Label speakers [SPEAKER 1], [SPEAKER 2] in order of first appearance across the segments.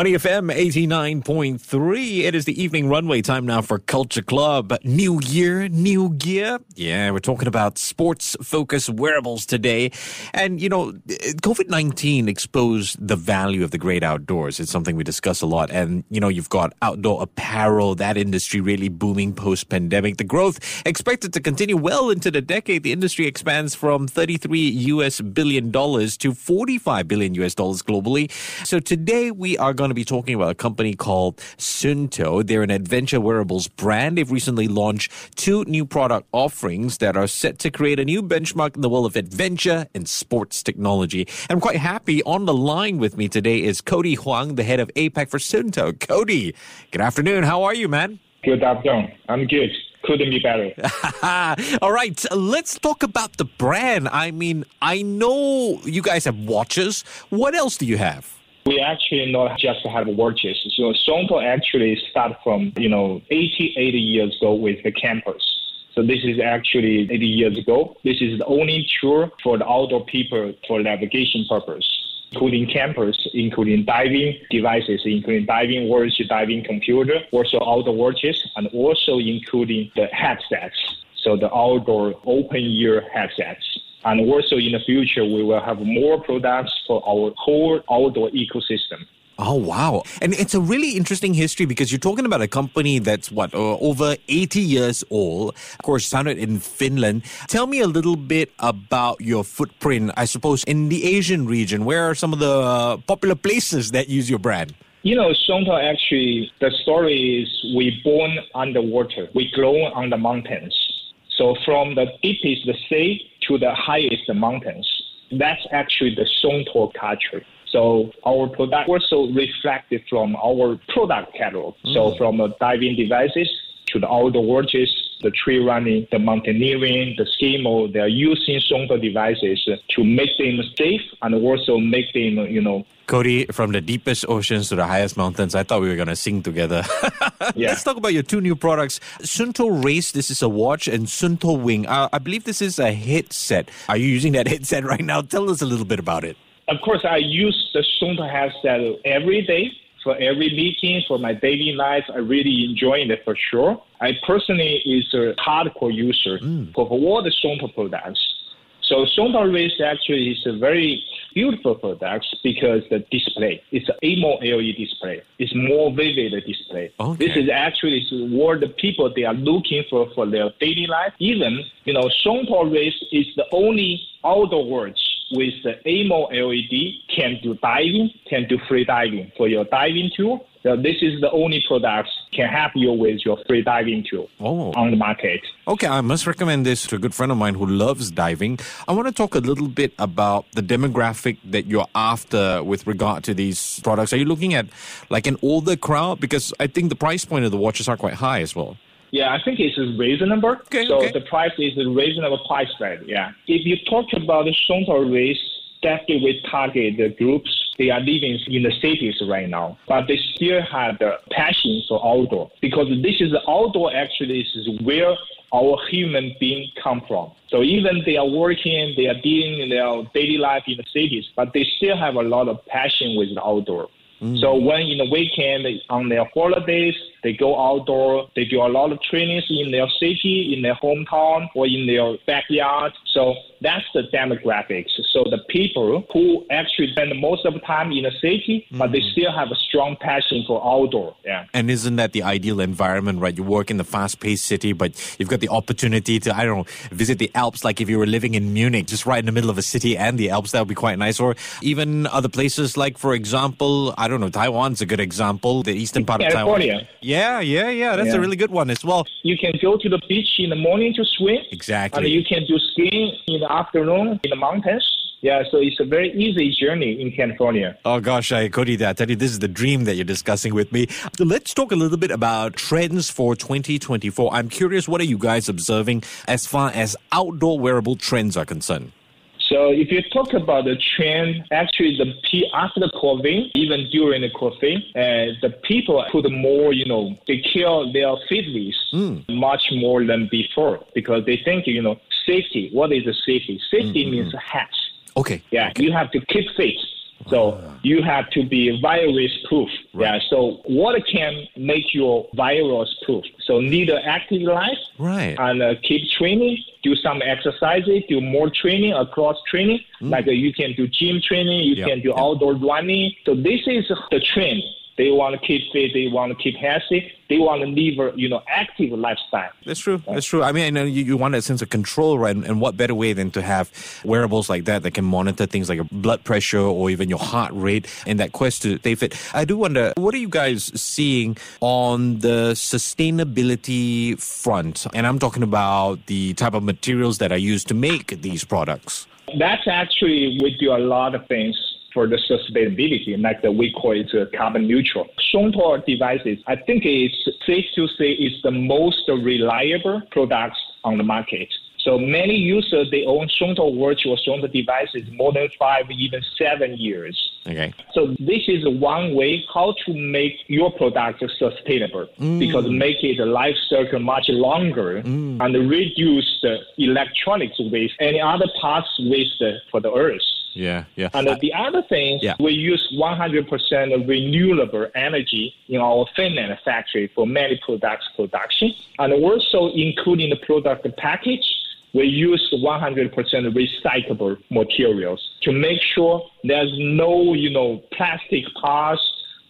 [SPEAKER 1] Money FM 89.3. It is the evening runway time now for Culture Club. New year, new gear. Yeah, we're talking about sports focused wearables today. And, you know, COVID 19 exposed the value of the great outdoors. It's something we discuss a lot. And, you know, you've got outdoor apparel, that industry really booming post pandemic. The growth expected to continue well into the decade. The industry expands from 33 US billion dollars to 45 billion US dollars globally. So today we are going to be talking about a company called Suunto. They're an adventure wearables brand. They've recently launched two new product offerings that are set to create a new benchmark in the world of adventure and sports technology. I'm quite happy. On the line with me today is Cody Huang, the head of APAC for Suunto. Cody, good afternoon. How are you, man?
[SPEAKER 2] Good afternoon. I'm good. Couldn't be better.
[SPEAKER 1] All right, let's talk about the brand. I mean, I know you guys have watches. What else do you have?
[SPEAKER 2] We actually not just have watches. So Suunto actually start from, you know, 80, 80 years ago with the campers. So this is actually 80 years ago. This is the only tour for the outdoor people for navigation purpose, including campers, including diving devices, including diving watch, diving computer, also outdoor watches, and also including the headsets. So the outdoor open ear headsets. And also in the future, we will have more products for our whole outdoor ecosystem.
[SPEAKER 1] Oh, wow. And it's a really interesting history because you're talking about a company that's what, uh, over 80 years old. Of course, founded in Finland. Tell me a little bit about your footprint, I suppose, in the Asian region. Where are some of the popular places that use your brand?
[SPEAKER 2] You know, Suunto actually, the story is we born underwater. We grow on the mountains. So from the deepest the sea to the highest mountains, that's actually the Suunto culture. So our product also reflected from our product catalog. Mm. So from diving devices to the outdoor watches, the tree running, the mountaineering, the ski mode, they're using Suunto devices to make them safe and also make them, you know,
[SPEAKER 1] Cody, from the deepest oceans to the highest mountains, I thought we were going to sing together. yeah. Let's talk about your two new products. Suunto Race, this is a watch, and Suunto Wing. Uh, I believe this is a headset. Are you using that headset right now? Tell us a little bit about it.
[SPEAKER 2] Of course, I use the Suunto headset every day for every meeting, for my daily life. I really enjoying it for sure. I personally is a hardcore user mm. for all the Suunto products. So Suunto Race actually is a very beautiful product because the display it's a AMOLED LED display. It's more vivid display. Okay. This is actually what the people they are looking for for their daily life. Even you know Suunto Race is the only outdoor watch with the AMOLED LED can do diving, can do free diving for your diving tool. So this is the only product can help you with your free diving tool oh. on the market.
[SPEAKER 1] Okay, I must recommend this to a good friend of mine who loves diving. I want to talk a little bit about the demographic that you're after with regard to these products. Are you looking at like an older crowd? Because I think the price point of the watches are quite high as well.
[SPEAKER 2] Yeah, I think it's a reasonable. Okay, so okay. the price is a reasonable price range. Yeah. If you talk about the Suunto race, definitely we target the groups they are living in the cities right now, but they still have the passion for outdoor because this is outdoor actually this is where our human being come from. So even they are working, they are dealing in their daily life in the cities, but they still have a lot of passion with the outdoor. Mm. So when in the weekend on their holidays, they go outdoor. They do a lot of trainings in their city, in their hometown, or in their backyard. So that's the demographics. So the people who actually spend most of the time in the city, mm but they mm. still have a strong passion for outdoor. Yeah.
[SPEAKER 1] And isn't that the ideal environment, right? You work in the fast-paced city, but you've got the opportunity to, I don't know, visit the Alps like if you were living in Munich, just right in the middle of a city and the Alps. That would be quite nice. Or even other places like, for example, I don't know, Taiwan's a good example, the eastern part
[SPEAKER 2] California.
[SPEAKER 1] of Taiwan. Yeah, yeah, yeah. That's yeah. a really good one as well.
[SPEAKER 2] You can go to the beach in the morning to swim.
[SPEAKER 1] Exactly.
[SPEAKER 2] And you can do skiing in the afternoon in the mountains. Yeah, so it's a very easy journey in California.
[SPEAKER 1] Oh gosh, I Cody, I tell you, this is the dream that you're discussing with me. Let's talk a little bit about trends for 2024. I'm curious, what are you guys observing as far as outdoor wearable trends are concerned?
[SPEAKER 2] So if you talk about the trend, actually the P after the COVID, even during the COVID, uh, the people put more, you know, they care their fitness mm. much more than before because they think, you know, safety. What is the safety? Safety mm-hmm. means health.
[SPEAKER 1] Okay.
[SPEAKER 2] Yeah,
[SPEAKER 1] okay.
[SPEAKER 2] you have to keep fit. So you have to be virus proof. Right. Yeah. So what can make you virus proof? So lead an active life.
[SPEAKER 1] Right.
[SPEAKER 2] And uh, keep training. Do some exercises. Do more training across training. Mm. Like uh, you can do gym training. You yep. can do yep. outdoor running. So this is the trend. They want to keep fit. They want to keep healthy. They want to live, a, you know, active lifestyle.
[SPEAKER 1] That's true. That's true. I mean, I know you, you want a sense of control, right? And, and, what better way than to have wearables like that that can monitor things like your blood pressure or even your heart rate in that quest to stay fit. I do wonder, what are you guys seeing on the sustainability front? And I'm talking about the type of materials that are used to make these products.
[SPEAKER 2] That's actually, we do a lot of things for the sustainability, like the, we call it uh, carbon neutral. Shongtor devices, I think it's safe to say is the most reliable products on the market. So many users they own Shongtor virtual Shongtor devices more than five, even seven years.
[SPEAKER 1] Okay.
[SPEAKER 2] So this is one way how to make your product sustainable mm. because make it a life cycle much longer mm. and reduce the electronics waste, any other parts waste for the earth.
[SPEAKER 1] Yeah, yeah.
[SPEAKER 2] And uh, the other thing, yeah. we use 100% of renewable energy in our Finland factory for many products production, and also including the product package. We use 100% recyclable materials to make sure there's no, you know, plastic parts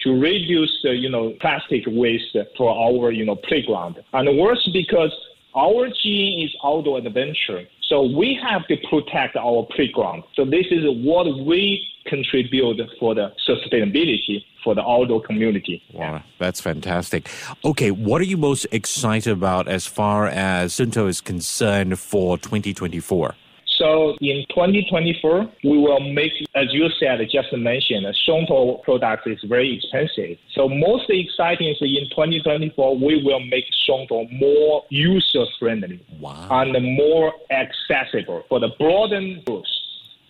[SPEAKER 2] to reduce the, you know, plastic waste for our, you know, playground. And worse because our gene is outdoor adventure. So we have to protect our playground. So this is what we contribute for the sustainability for the outdoor community.
[SPEAKER 1] Wow, that's fantastic. Okay, what are you most excited about as far as Suunto is concerned for 2024?
[SPEAKER 2] So in 2024, we will make, as you said, just mentioned, Shongtor product is very expensive. So most exciting is in 2024, we will make Shongtor more user friendly
[SPEAKER 1] wow.
[SPEAKER 2] and more accessible for the broadened groups.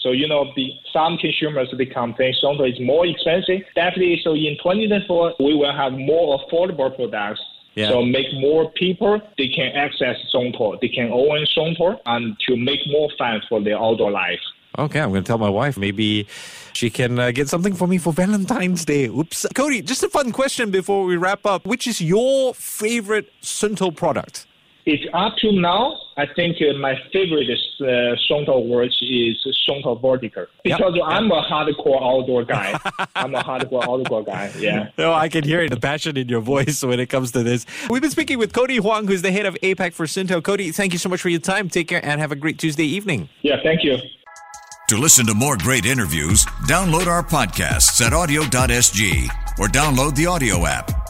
[SPEAKER 2] So, you know, the, some consumers, they complain Shongtor is more expensive. Definitely, so in 2024, we will have more affordable products yeah. So make more people, they can access Shongtor, they can own Shongtor, and to make more fans for their outdoor life.
[SPEAKER 1] Okay, I'm going to tell my wife maybe she can uh, get something for me for Valentine's Day. Oops. Cody, just a fun question before we wrap up. Which is your favorite Suunto product?
[SPEAKER 2] It's up to now. I think uh, my favorite uh, Shongtor watch is Shongtor Vertical because yep. I'm a hardcore outdoor guy. I'm a hardcore outdoor guy. Yeah.
[SPEAKER 1] No, I can hear it, the passion in your voice when it comes to this. We've been speaking with Cody Huang, who's the head of APAC for Suunto. Cody, thank you so much for your time. Take care and have a great Tuesday evening.
[SPEAKER 2] Yeah, thank you.
[SPEAKER 3] To listen to more great interviews, download our podcasts at awedio.sg or download the AWEDIO app.